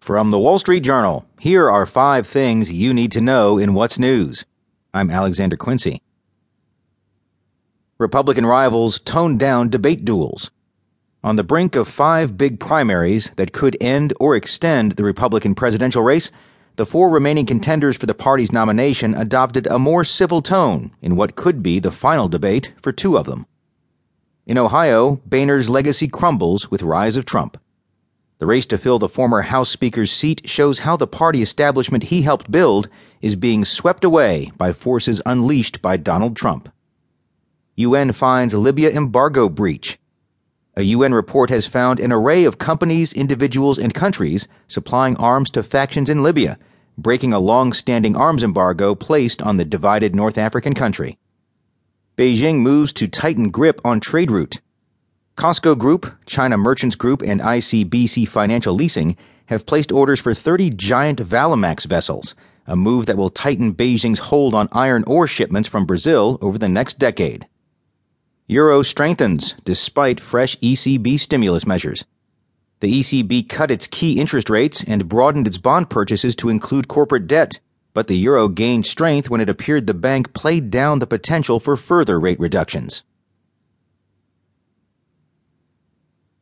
From the Wall Street Journal, here are five things you need to know in What's News. I'm Alexander Quincy. Republican rivals toned down debate duels. On the brink of five big primaries that could end or extend the Republican presidential race, the four remaining contenders for the party's nomination adopted a more civil tone in what could be the final debate for two of them. In Ohio, Boehner's legacy crumbles with rise of Trump. The race to fill the former House Speaker's seat shows how the party establishment he helped build is being swept away by forces unleashed by Donald Trump. UN finds Libya embargo breach. A UN report has found an array of companies, individuals, and countries supplying arms to factions in Libya, breaking a long standing arms embargo placed on the divided North African country. Beijing moves to tighten grip on trade route. COSCO Group, China Merchants Group, and ICBC Financial Leasing have placed orders for 30 giant Valemax vessels, a move that will tighten Beijing's hold on iron ore shipments from Brazil over the next decade. Euro strengthens despite fresh ECB stimulus measures. The ECB cut its key interest rates and broadened its bond purchases to include corporate debt, but the euro gained strength when it appeared the bank played down the potential for further rate reductions.